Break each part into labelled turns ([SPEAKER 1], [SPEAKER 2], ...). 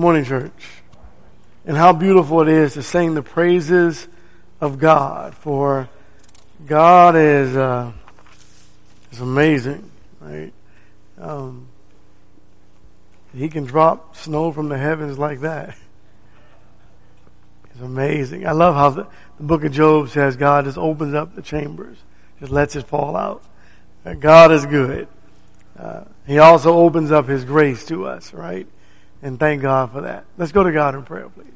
[SPEAKER 1] Morning, church. And how beautiful it is to sing the praises of God. For God is uh, is amazing, right? Um, he can drop snow from the heavens like that. It's amazing. I love how the, the book of Job says God just opens up the chambers, just lets it fall out. God is good. Uh, he also opens up His grace to us, right? And thank God for that. Let's go to God in prayer, please.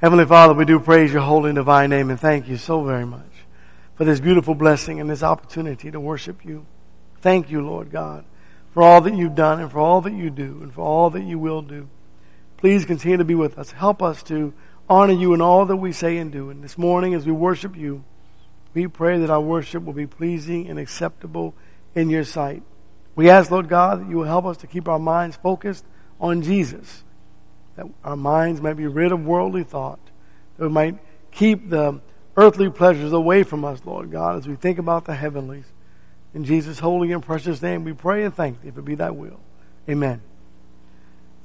[SPEAKER 1] Heavenly Father, we do praise your holy and divine name and thank you so very much for this beautiful blessing and this opportunity to worship you. Thank you, Lord God, for all that you've done and for all that you do and for all that you will do. Please continue to be with us. Help us to honor you in all that we say and do. And this morning, as we worship you, we pray that our worship will be pleasing and acceptable in your sight. We ask, Lord God, that you will help us to keep our minds focused on Jesus, that our minds might be rid of worldly thought, that we might keep the earthly pleasures away from us, Lord God, as we think about the heavenlies. In Jesus' holy and precious name, we pray and thank thee, if it be thy will. Amen.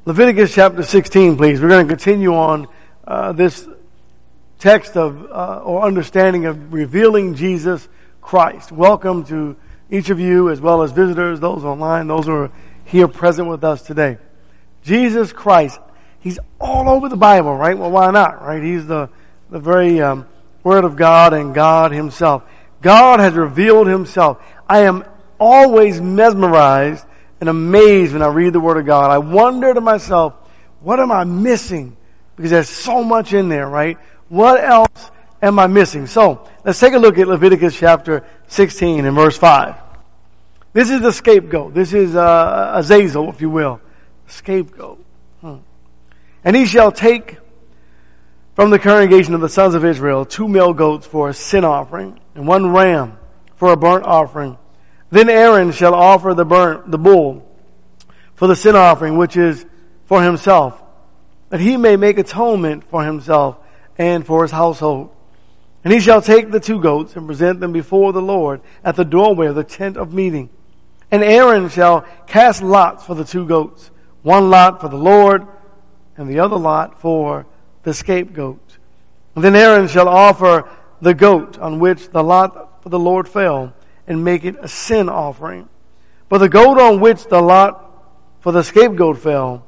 [SPEAKER 1] Leviticus chapter 16, please. We're going to continue on uh, this text of uh, or understanding of revealing Jesus Christ. Welcome to each of you, as well as visitors, those online, those who are here present with us today. Jesus Christ, He's all over the Bible, right? Well, why not, right? He's the, the very um, Word of God and God Himself. God has revealed Himself. I am always mesmerized and amazed when I read the Word of God. I wonder to myself, what am I missing? Because there's so much in there, right? What else am I missing? So, let's take a look at Leviticus chapter 16 and verse 5. This is the scapegoat. This is uh, Azazel, if you will. Scapegoat. Hmm. And he shall take from the congregation of the sons of Israel two male goats for a sin offering and one ram for a burnt offering. Then Aaron shall offer the burnt, the bull for the sin offering, which is for himself, that he may make atonement for himself and for his household. And he shall take the two goats and present them before the Lord at the doorway of the tent of meeting. And Aaron shall cast lots for the two goats, one lot for the Lord, and the other lot for the scapegoat. And then Aaron shall offer the goat on which the lot for the Lord fell, and make it a sin offering. But the goat on which the lot for the scapegoat fell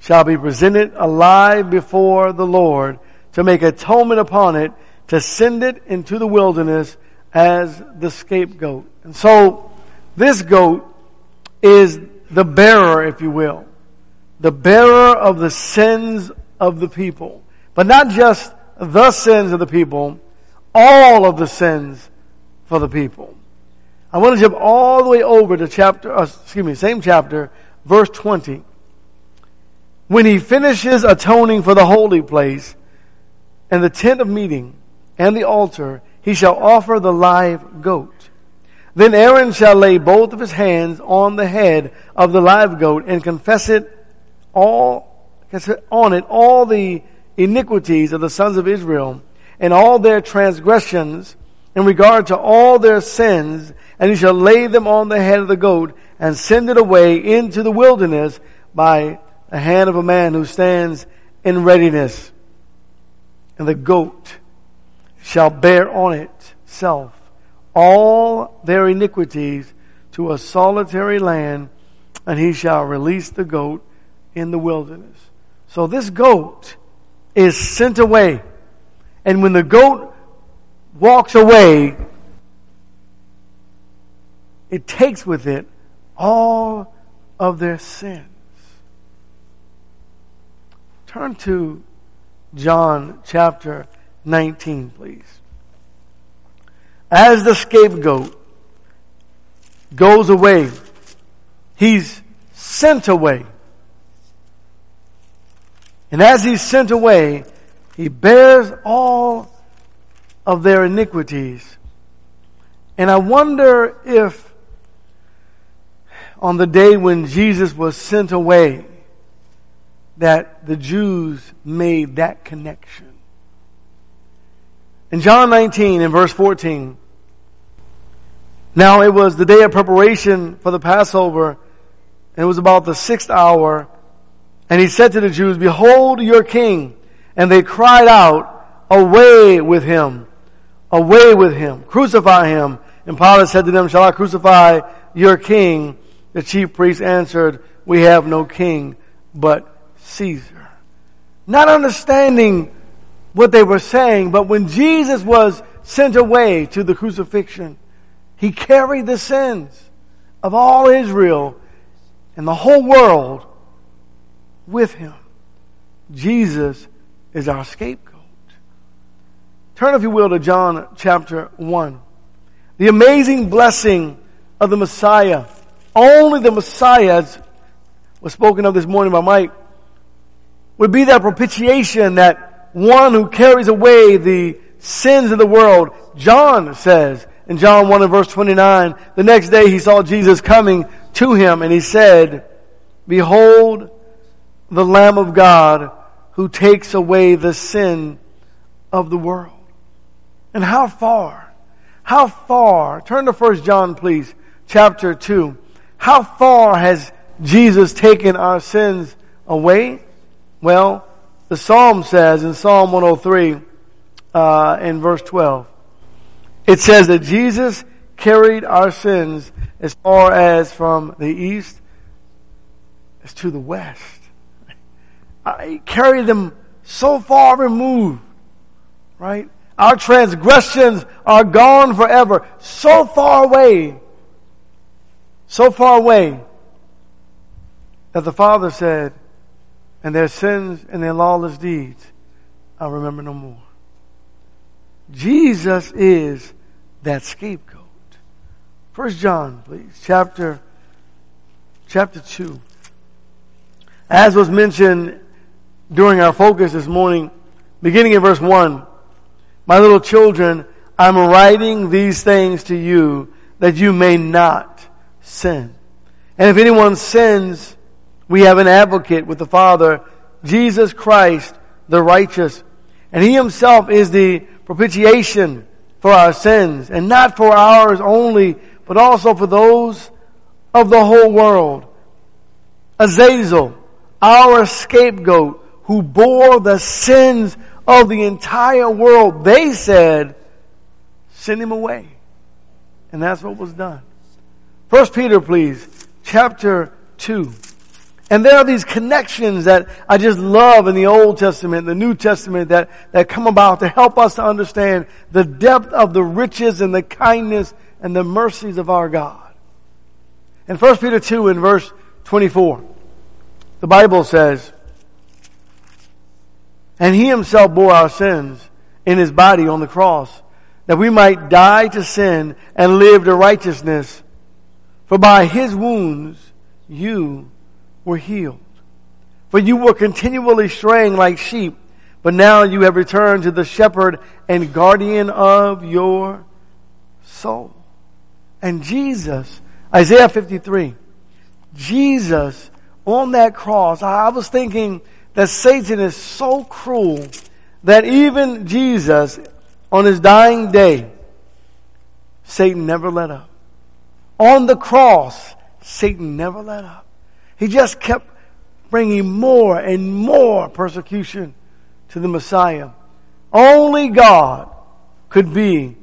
[SPEAKER 1] shall be presented alive before the Lord to make atonement upon it, to send it into the wilderness as the scapegoat. And so, this goat is the bearer, if you will. The bearer of the sins of the people. But not just the sins of the people, all of the sins for the people. I want to jump all the way over to chapter, uh, excuse me, same chapter, verse 20. When he finishes atoning for the holy place, and the tent of meeting and the altar, he shall offer the live goat. Then Aaron shall lay both of his hands on the head of the live goat and confess it all, on it all the iniquities of the sons of Israel and all their transgressions in regard to all their sins, and he shall lay them on the head of the goat and send it away into the wilderness by the hand of a man who stands in readiness. And the goat shall bear on itself all their iniquities to a solitary land, and he shall release the goat in the wilderness. So this goat is sent away. And when the goat walks away, it takes with it all of their sins. Turn to John chapter 19, please. As the scapegoat goes away, he's sent away. And as he's sent away, he bears all of their iniquities. And I wonder if on the day when Jesus was sent away, that the Jews made that connection. In John 19 in verse 14, now it was the day of preparation for the Passover, and it was about the sixth hour, And he said to the Jews, Behold your king. And they cried out, Away with him! Away with him! Crucify him! And Pilate said to them, Shall I crucify your king? The chief priests answered, We have no king but Caesar. Not understanding what they were saying, but when Jesus was sent away to the crucifixion, he carried the sins of all Israel and the whole world with him. Jesus is our scapegoat. Turn, if you will, to John chapter 1. The amazing blessing of the Messiah. Only the Messiah, as was spoken of this morning by Mike, would be that propitiation, that one who carries away the sins of the world. John says in John 1 and verse 29, the next day he saw Jesus coming to him and he said, Behold the Lamb of God who takes away the sin of the world. And how far? How far? Turn to 1 John please, chapter 2. How far has Jesus taken our sins away? Well, the Psalm says in Psalm 103, uh, in verse 12, it says that Jesus carried our sins as far as from the east as to the west. I carry them so far removed, right? Our transgressions are gone forever, so far away, so far away that the Father said, and their sins and their lawless deeds I'll remember no more. Jesus is that scapegoat. First John, please, chapter chapter two. As was mentioned during our focus this morning, beginning in verse 1. My little children, I'm writing these things to you that you may not sin. And if anyone sins, we have an advocate with the Father, Jesus Christ, the righteous. And he himself is the propitiation for our sins, and not for ours only, but also for those of the whole world. Azazel, our scapegoat, who bore the sins of the entire world, they said, send him away. And that's what was done. First Peter, please, chapter 2. And there are these connections that I just love in the Old Testament, the New Testament that, that come about to help us to understand the depth of the riches and the kindness and the mercies of our God. In 1 Peter 2 in verse 24, the Bible says, and he himself bore our sins in his body on the cross, that we might die to sin and live to righteousness. For by his wounds you were healed. For you were continually straying like sheep, but now you have returned to the shepherd and guardian of your soul. And Jesus, Isaiah 53, Jesus on that cross, I was thinking that Satan is so cruel that even Jesus, on his dying day, Satan never let up. On the cross, Satan never let up. He just kept bringing more and more persecution to the Messiah. Only God could be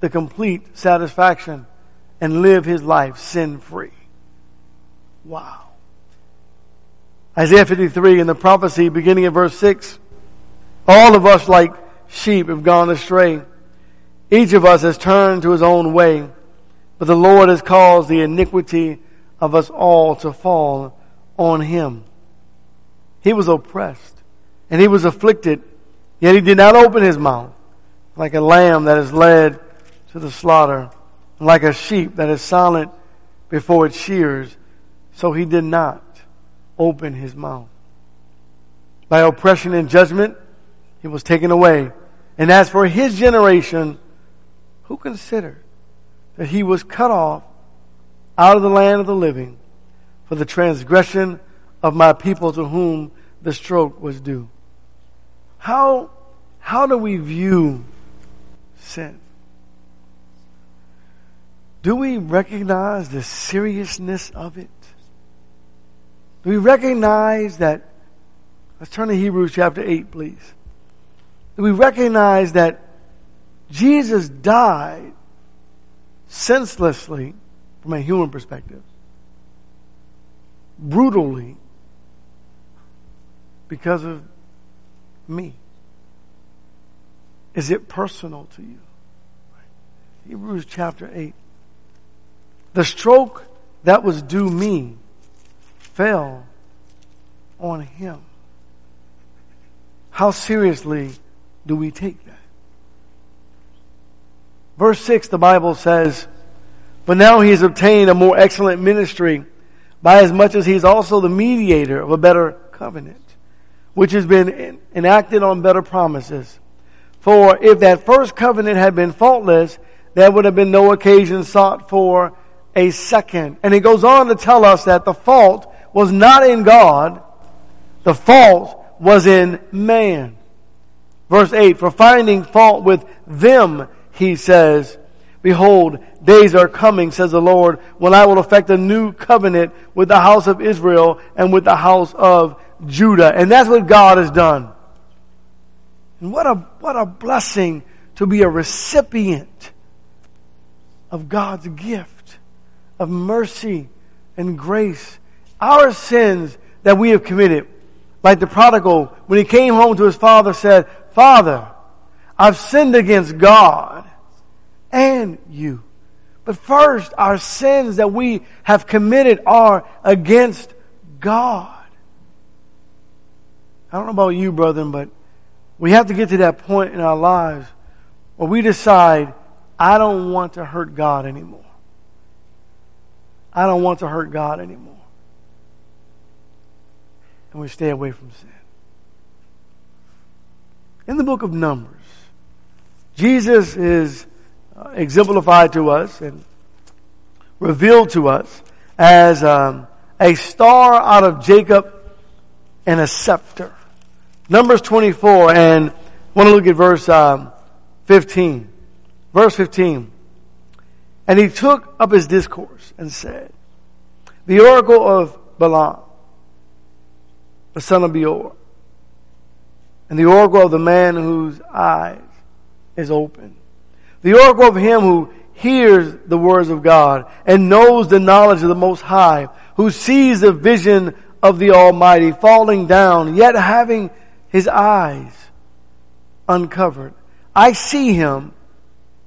[SPEAKER 1] the complete satisfaction and live his life sin free. Wow. Isaiah 53 in the prophecy beginning in verse 6. All of us like sheep have gone astray. Each of us has turned to his own way, but the Lord has caused the iniquity of us all to fall on him. He was oppressed and he was afflicted, yet he did not open his mouth like a lamb that is led to the slaughter, like a sheep that is silent before its shears. So he did not open his mouth. By oppression and judgment, he was taken away. And as for his generation, who considered that he was cut off out of the land of the living for the transgression of my people to whom the stroke was due? How, how do we view sin? Do we recognize the seriousness of it? Do we recognize that Let's turn to Hebrews chapter 8, please. We recognize that Jesus died senselessly from a human perspective, brutally because of me. Is it personal to you? Hebrews chapter 8. The stroke that was due me fell on him. How seriously do we take that? Verse 6, the Bible says, But now he has obtained a more excellent ministry by as much as he is also the mediator of a better covenant, which has been enacted on better promises. For if that first covenant had been faultless, there would have been no occasion sought for a second. And he goes on to tell us that the fault was not in God, the fault was in man. Verse 8, for finding fault with them, he says, Behold, days are coming, says the Lord, when I will effect a new covenant with the house of Israel and with the house of Judah. And that's what God has done. And what a, what a blessing to be a recipient of God's gift of mercy and grace. Our sins that we have committed, like the prodigal, when he came home to his father said, Father, I've sinned against God and you. But first, our sins that we have committed are against God. I don't know about you, brethren, but we have to get to that point in our lives where we decide, I don't want to hurt God anymore. I don't want to hurt God anymore. And we stay away from sin. In the book of Numbers, Jesus is uh, exemplified to us and revealed to us as um, a star out of Jacob and a scepter. Numbers 24, and I want to look at verse um, 15. Verse 15. And he took up his discourse and said, The oracle of Balaam, the son of Beor, and the oracle of the man whose eyes is open, the oracle of him who hears the words of God and knows the knowledge of the Most High, who sees the vision of the Almighty falling down, yet having his eyes uncovered. I see him,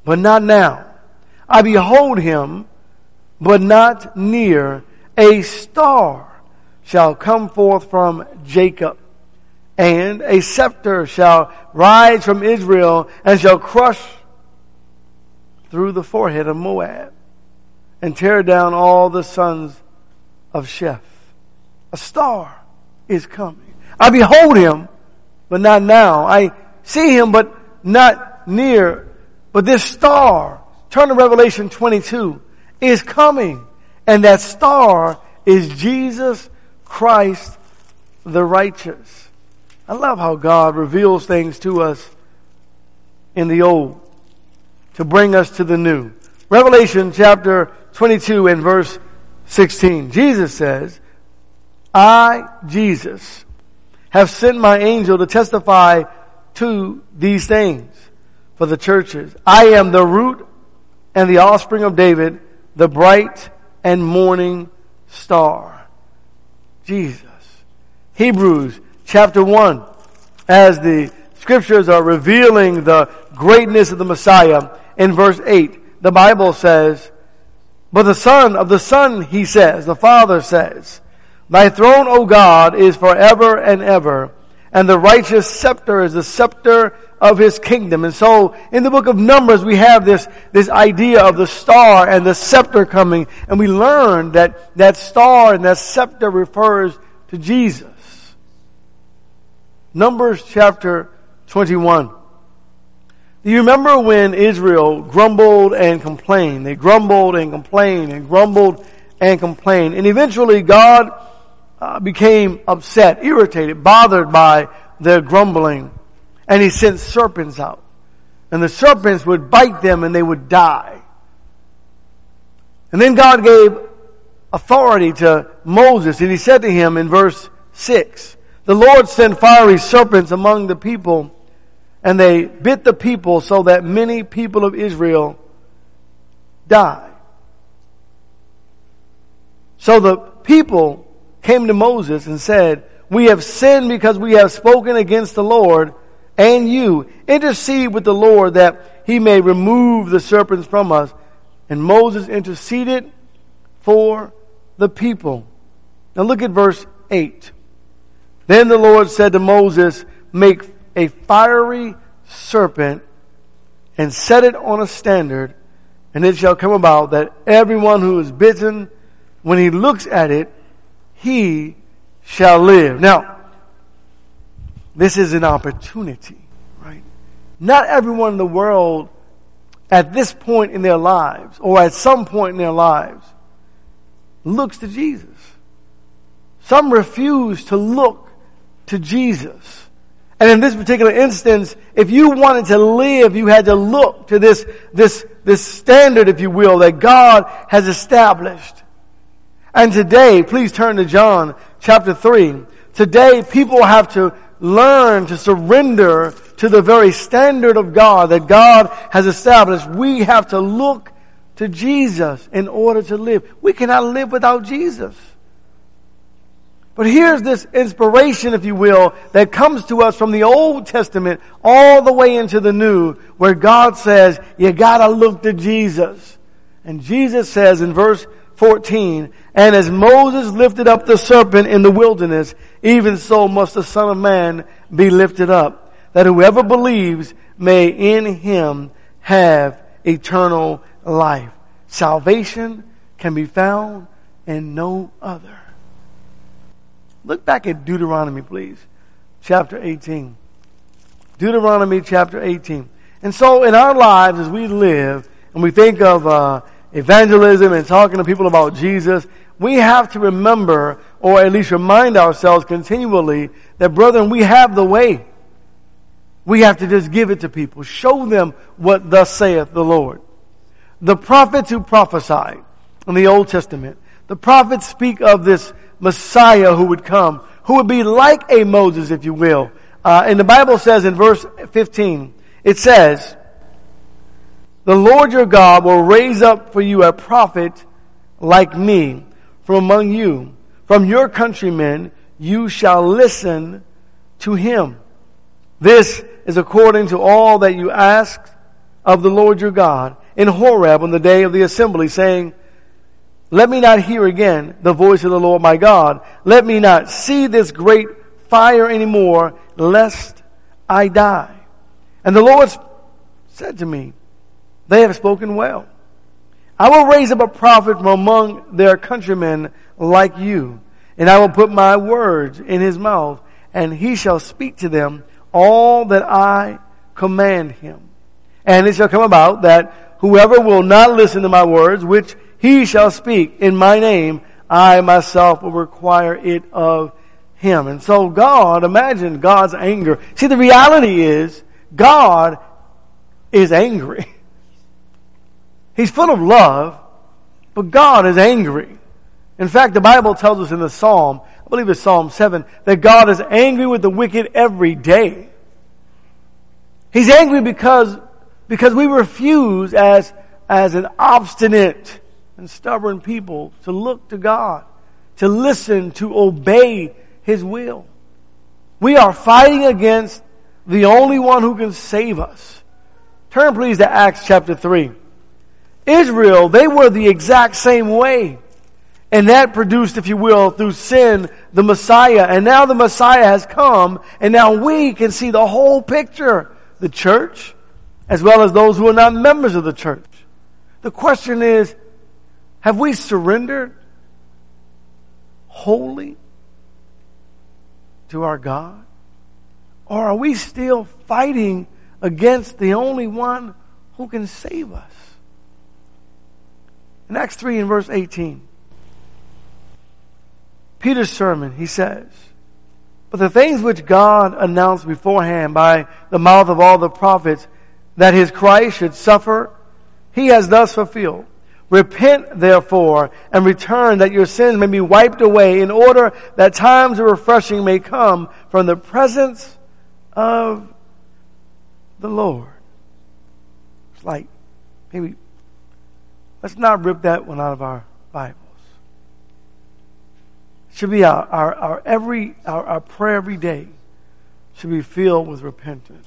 [SPEAKER 1] but not now. I behold him, but not near. A star shall come forth from Jacob, and a scepter shall rise from Israel, and shall crush through the forehead of Moab, and tear down all the sons of Sheth. A star is coming. I behold him, but not now. I see him, but not near. But this star, turn to Revelation 22, is coming. And that star is Jesus Christ the righteous. I love how God reveals things to us in the old to bring us to the new. Revelation chapter 22 and verse 16. Jesus says, I, Jesus, have sent my angel to testify to these things for the churches. I am the root and the offspring of David, the bright and morning star. Jesus. Hebrews chapter 1, as the scriptures are revealing the greatness of the Messiah, in verse 8, the Bible says, But the Son of the Son, he says, the Father says, Thy throne, O God, is forever and ever, and the righteous scepter is the scepter of his kingdom. And so in the book of Numbers, we have this, this idea of the star and the scepter coming, and we learn that that star and that scepter refers to Jesus. Numbers chapter 21. Do you remember when Israel grumbled and complained? They grumbled and complained and grumbled and complained. And eventually God uh, became upset, irritated, bothered by their grumbling. And he sent serpents out. And the serpents would bite them and they would die. And then God gave authority to Moses and he said to him in verse 6, The Lord sent fiery serpents among the people, and they bit the people so that many people of Israel died. So the people came to Moses and said, We have sinned because we have spoken against the Lord and you. Intercede with the Lord that he may remove the serpents from us. And Moses interceded for the people. Now look at verse 8. Then the Lord said to Moses, Make a fiery serpent and set it on a standard, and it shall come about that everyone who is bitten, when he looks at it, he shall live. Now, this is an opportunity, right? Not everyone in the world at this point in their lives, or at some point in their lives, looks to Jesus. Some refuse to look to Jesus. And in this particular instance, if you wanted to live, you had to look to this, this, this standard, if you will, that God has established. And today, please turn to John chapter 3. Today, people have to learn to surrender to the very standard of God that God has established. We have to look to Jesus in order to live. We cannot live without Jesus. But here's this inspiration, if you will, that comes to us from the Old Testament all the way into the New, where God says, you gotta look to Jesus. And Jesus says in verse 14, and as Moses lifted up the serpent in the wilderness, even so must the Son of Man be lifted up, that whoever believes may in him have eternal life. Salvation can be found in no other. Look back at Deuteronomy, please. Chapter 18. Deuteronomy chapter 18. And so in our lives as we live and we think of uh, evangelism and talking to people about Jesus, we have to remember or at least remind ourselves continually that brethren, we have the way. We have to just give it to people. Show them what thus saith the Lord. The prophets who prophesied in the Old Testament, the prophets speak of this Messiah who would come, who would be like a Moses, if you will. Uh, and the Bible says in verse 15, it says, the Lord your God will raise up for you a prophet like me from among you. From your countrymen you shall listen to him. This is according to all that you asked of the Lord your God in Horeb on the day of the assembly, saying, let me not hear again the voice of the Lord my God. Let me not see this great fire anymore, lest I die. And the Lord said to me, They have spoken well. I will raise up a prophet from among their countrymen like you, and I will put my words in his mouth, and he shall speak to them all that I command him. And it shall come about that whoever will not listen to my words, which he shall speak in my name. I myself will require it of him. And so God, imagine God's anger. See, the reality is God is angry. He's full of love, but God is angry. In fact, the Bible tells us in the Psalm, I believe it's Psalm 7, that God is angry with the wicked every day. He's angry because, because we refuse as, as an obstinate, and stubborn people to look to God, to listen, to obey His will. We are fighting against the only one who can save us. Turn please to Acts chapter 3. Israel, they were the exact same way. And that produced, if you will, through sin, the Messiah. And now the Messiah has come, and now we can see the whole picture. The church, as well as those who are not members of the church. The question is, have we surrendered wholly to our God? Or are we still fighting against the only one who can save us? In Acts 3 and verse 18, Peter's sermon, he says, But the things which God announced beforehand by the mouth of all the prophets that his Christ should suffer, he has thus fulfilled Repent therefore and return that your sins may be wiped away in order that times of refreshing may come from the presence of the Lord. It's like, maybe, let's not rip that one out of our Bibles. Should be our, our, our every, our, our prayer every day should be filled with repentance.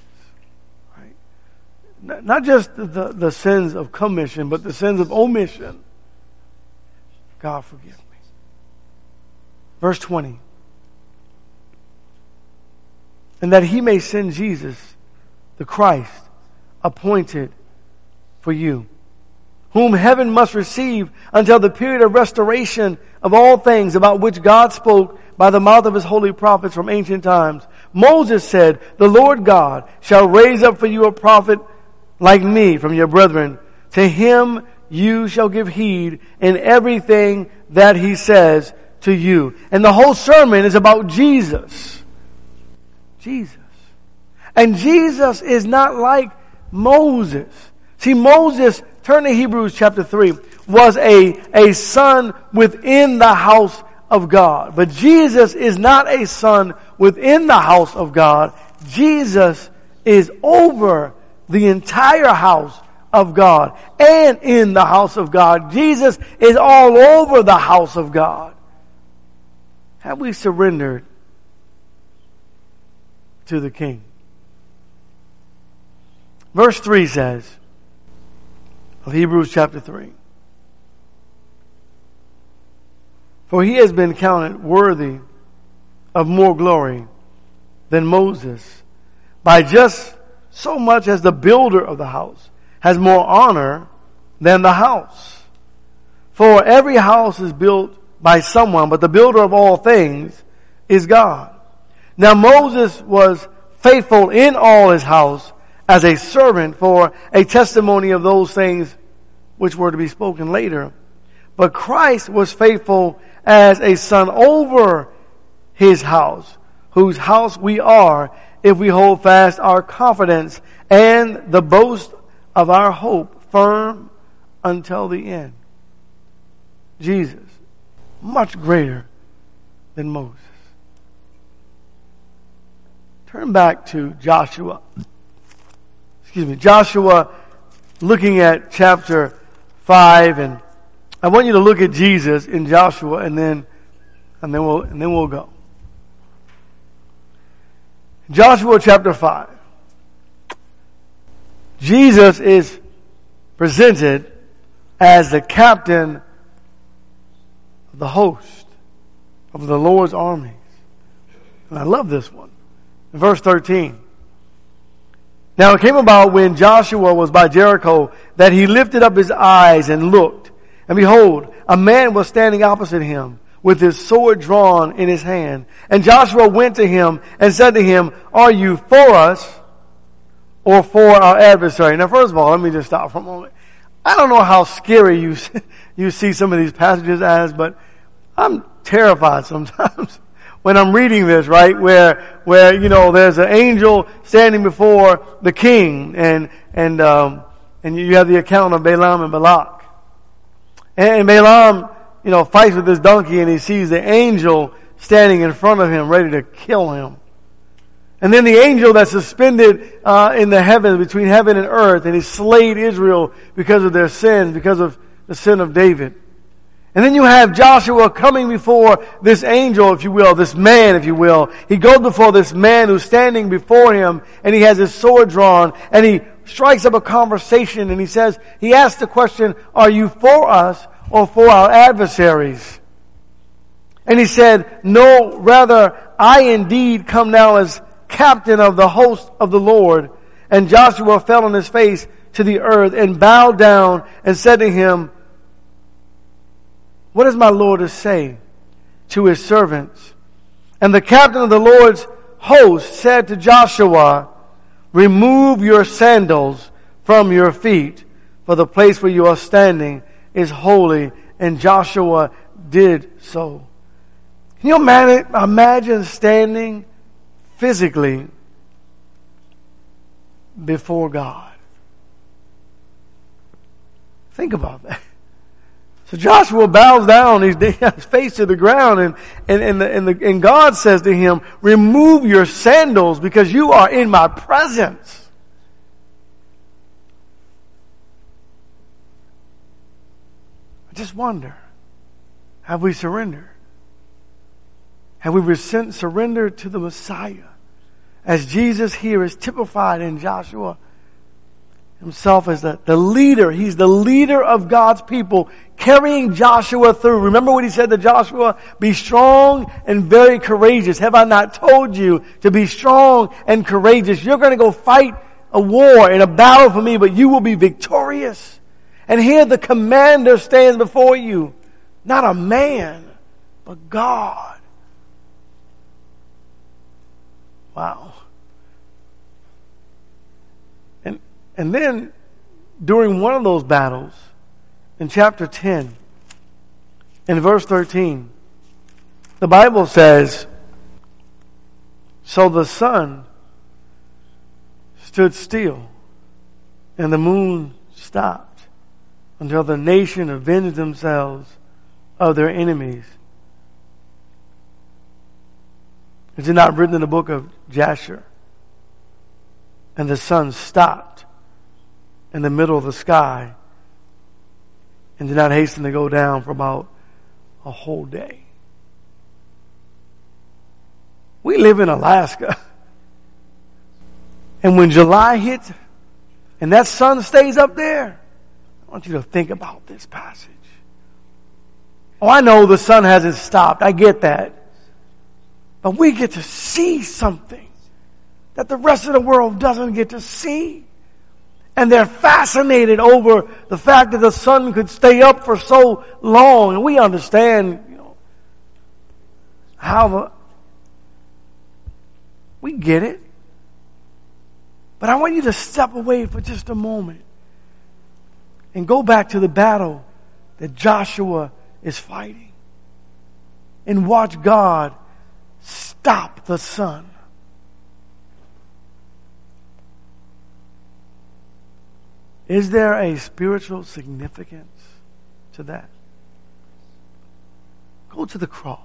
[SPEAKER 1] Right? Not just the, the sins of commission, but the sins of omission. God forgive me. Verse 20. And that he may send Jesus, the Christ, appointed for you, whom heaven must receive until the period of restoration of all things about which God spoke by the mouth of his holy prophets from ancient times. Moses said, the Lord God shall raise up for you a prophet like me from your brethren. To him you shall give heed in everything that he says to you. And the whole sermon is about Jesus. Jesus. And Jesus is not like Moses. See, Moses, turn to Hebrews chapter 3, was a, a son within the house of God. But Jesus is not a son within the house of God. Jesus is over the entire house of God and in the house of God. Jesus is all over the house of God. Have we surrendered to the King? Verse 3 says of Hebrews chapter 3 For he has been counted worthy of more glory than Moses by just so much as the builder of the house has more honor than the house. For every house is built by someone, but the builder of all things is God. Now Moses was faithful in all his house as a servant for a testimony of those things which were to be spoken later. But Christ was faithful as a son over his house, whose house we are if we hold fast our confidence and the boast of our hope firm until the end. Jesus, much greater than Moses. Turn back to Joshua. Excuse me, Joshua, looking at chapter 5 and I want you to look at Jesus in Joshua and then, and then we'll, and then we'll go. Joshua chapter 5. Jesus is presented as the captain of the host of the Lord's armies. And I love this one. In verse 13. Now it came about when Joshua was by Jericho that he lifted up his eyes and looked and behold, a man was standing opposite him with his sword drawn in his hand. And Joshua went to him and said to him, Are you for us or for our adversary? Now, first of all, let me just stop for a moment. I don't know how scary you, you see some of these passages as, but I'm terrified sometimes when I'm reading this, right? Where, where, you know, there's an angel standing before the king and, and, um, and you have the account of Balaam and Balak. And Balaam, you know, fights with this donkey and he sees the angel standing in front of him ready to kill him. And then the angel that's suspended uh, in the heavens between heaven and earth and he slayed Israel because of their sins, because of the sin of David. And then you have Joshua coming before this angel, if you will, this man, if you will. He goes before this man who's standing before him and he has his sword drawn and he strikes up a conversation and he says, he asks the question, are you for us or for our adversaries? And he said, no, rather, I indeed come now as captain of the host of the Lord. And Joshua fell on his face to the earth and bowed down and said to him, what does my Lord say to his servants? And the captain of the Lord's host said to Joshua, Remove your sandals from your feet, for the place where you are standing is holy. And Joshua did so. Can you imagine standing physically before God? Think about that. So Joshua bows down, he's his face to the ground, and, and, and, the, and, the, and God says to him, remove your sandals because you are in my presence. I just wonder, have we surrendered? Have we been surrendered to the Messiah? As Jesus here is typified in Joshua himself as the, the leader. He's the leader of God's people, carrying Joshua through. Remember what he said to Joshua? Be strong and very courageous. Have I not told you to be strong and courageous? You're going to go fight a war and a battle for me, but you will be victorious. And here the commander stands before you. Not a man, but God. Wow. And then, during one of those battles, in chapter 10, in verse 13, the Bible says, So the sun stood still, and the moon stopped until the nation avenged themselves of their enemies. Is it not written in the book of Jasher? And the sun stopped in the middle of the sky and did not hasten to go down for about a whole day. We live in Alaska. And when July hits and that sun stays up there, I want you to think about this passage. Oh, I know the sun hasn't stopped. I get that. But we get to see something that the rest of the world doesn't get to see. And they're fascinated over the fact that the sun could stay up for so long. And we understand, you know, how the, we get it. But I want you to step away for just a moment and go back to the battle that Joshua is fighting and watch God stop the sun. Is there a spiritual significance to that? Go to the cross.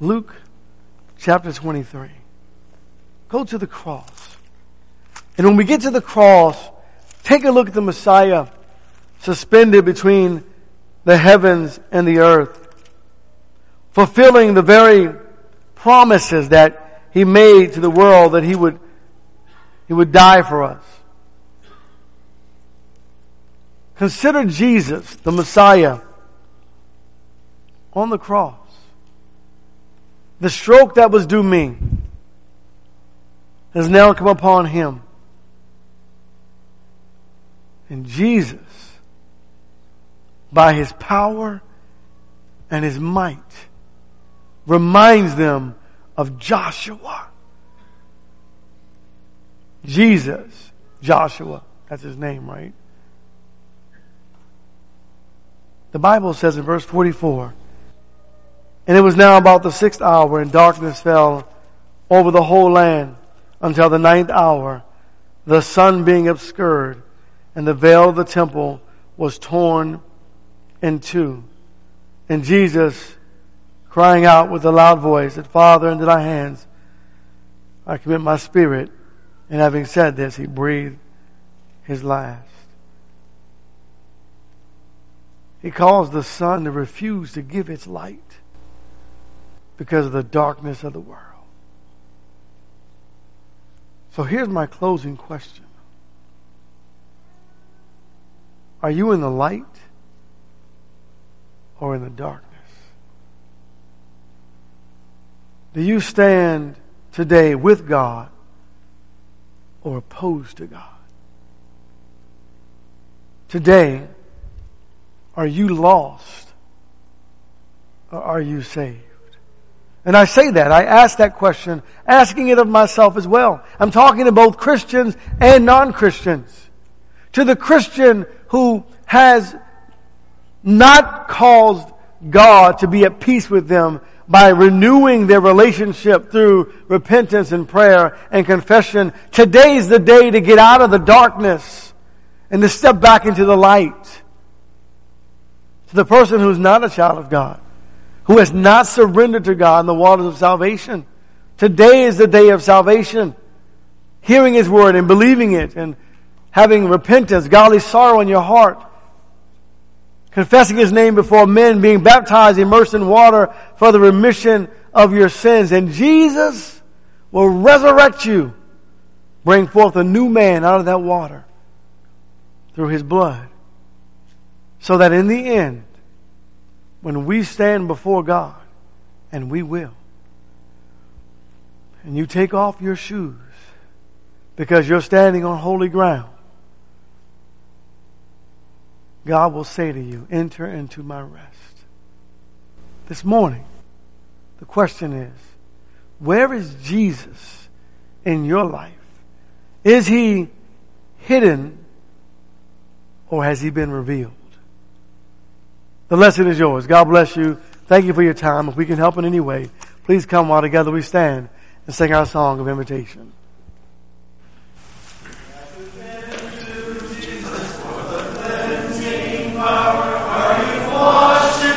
[SPEAKER 1] Luke chapter 23. Go to the cross. And when we get to the cross, take a look at the Messiah suspended between the heavens and the earth, fulfilling the very promises that he made to the world that he would, he would die for us. Consider Jesus, the Messiah, on the cross. The stroke that was due me has now come upon him. And Jesus, by his power and his might, reminds them of Joshua. Jesus, Joshua, that's his name, right? The Bible says in verse 44, And it was now about the sixth hour, and darkness fell over the whole land until the ninth hour, the sun being obscured, and the veil of the temple was torn in two. And Jesus, crying out with a loud voice, said, Father, into thy hands I commit my spirit. And having said this, he breathed his last. He caused the sun to refuse to give its light because of the darkness of the world. So here's my closing question Are you in the light or in the darkness? Do you stand today with God or opposed to God? Today, are you lost? Or are you saved? And I say that, I ask that question, asking it of myself as well. I'm talking to both Christians and non-Christians. To the Christian who has not caused God to be at peace with them by renewing their relationship through repentance and prayer and confession. Today's the day to get out of the darkness and to step back into the light. To the person who's not a child of God, who has not surrendered to God in the waters of salvation. Today is the day of salvation. Hearing His word and believing it and having repentance, godly sorrow in your heart. Confessing His name before men, being baptized, immersed in water for the remission of your sins. And Jesus will resurrect you, bring forth a new man out of that water through His blood. So that in the end, when we stand before God, and we will, and you take off your shoes because you're standing on holy ground, God will say to you, enter into my rest. This morning, the question is, where is Jesus in your life? Is he hidden or has he been revealed? The lesson is yours. God bless you. Thank you for your time. If we can help in any way, please come while together we stand and sing our song of invitation. power.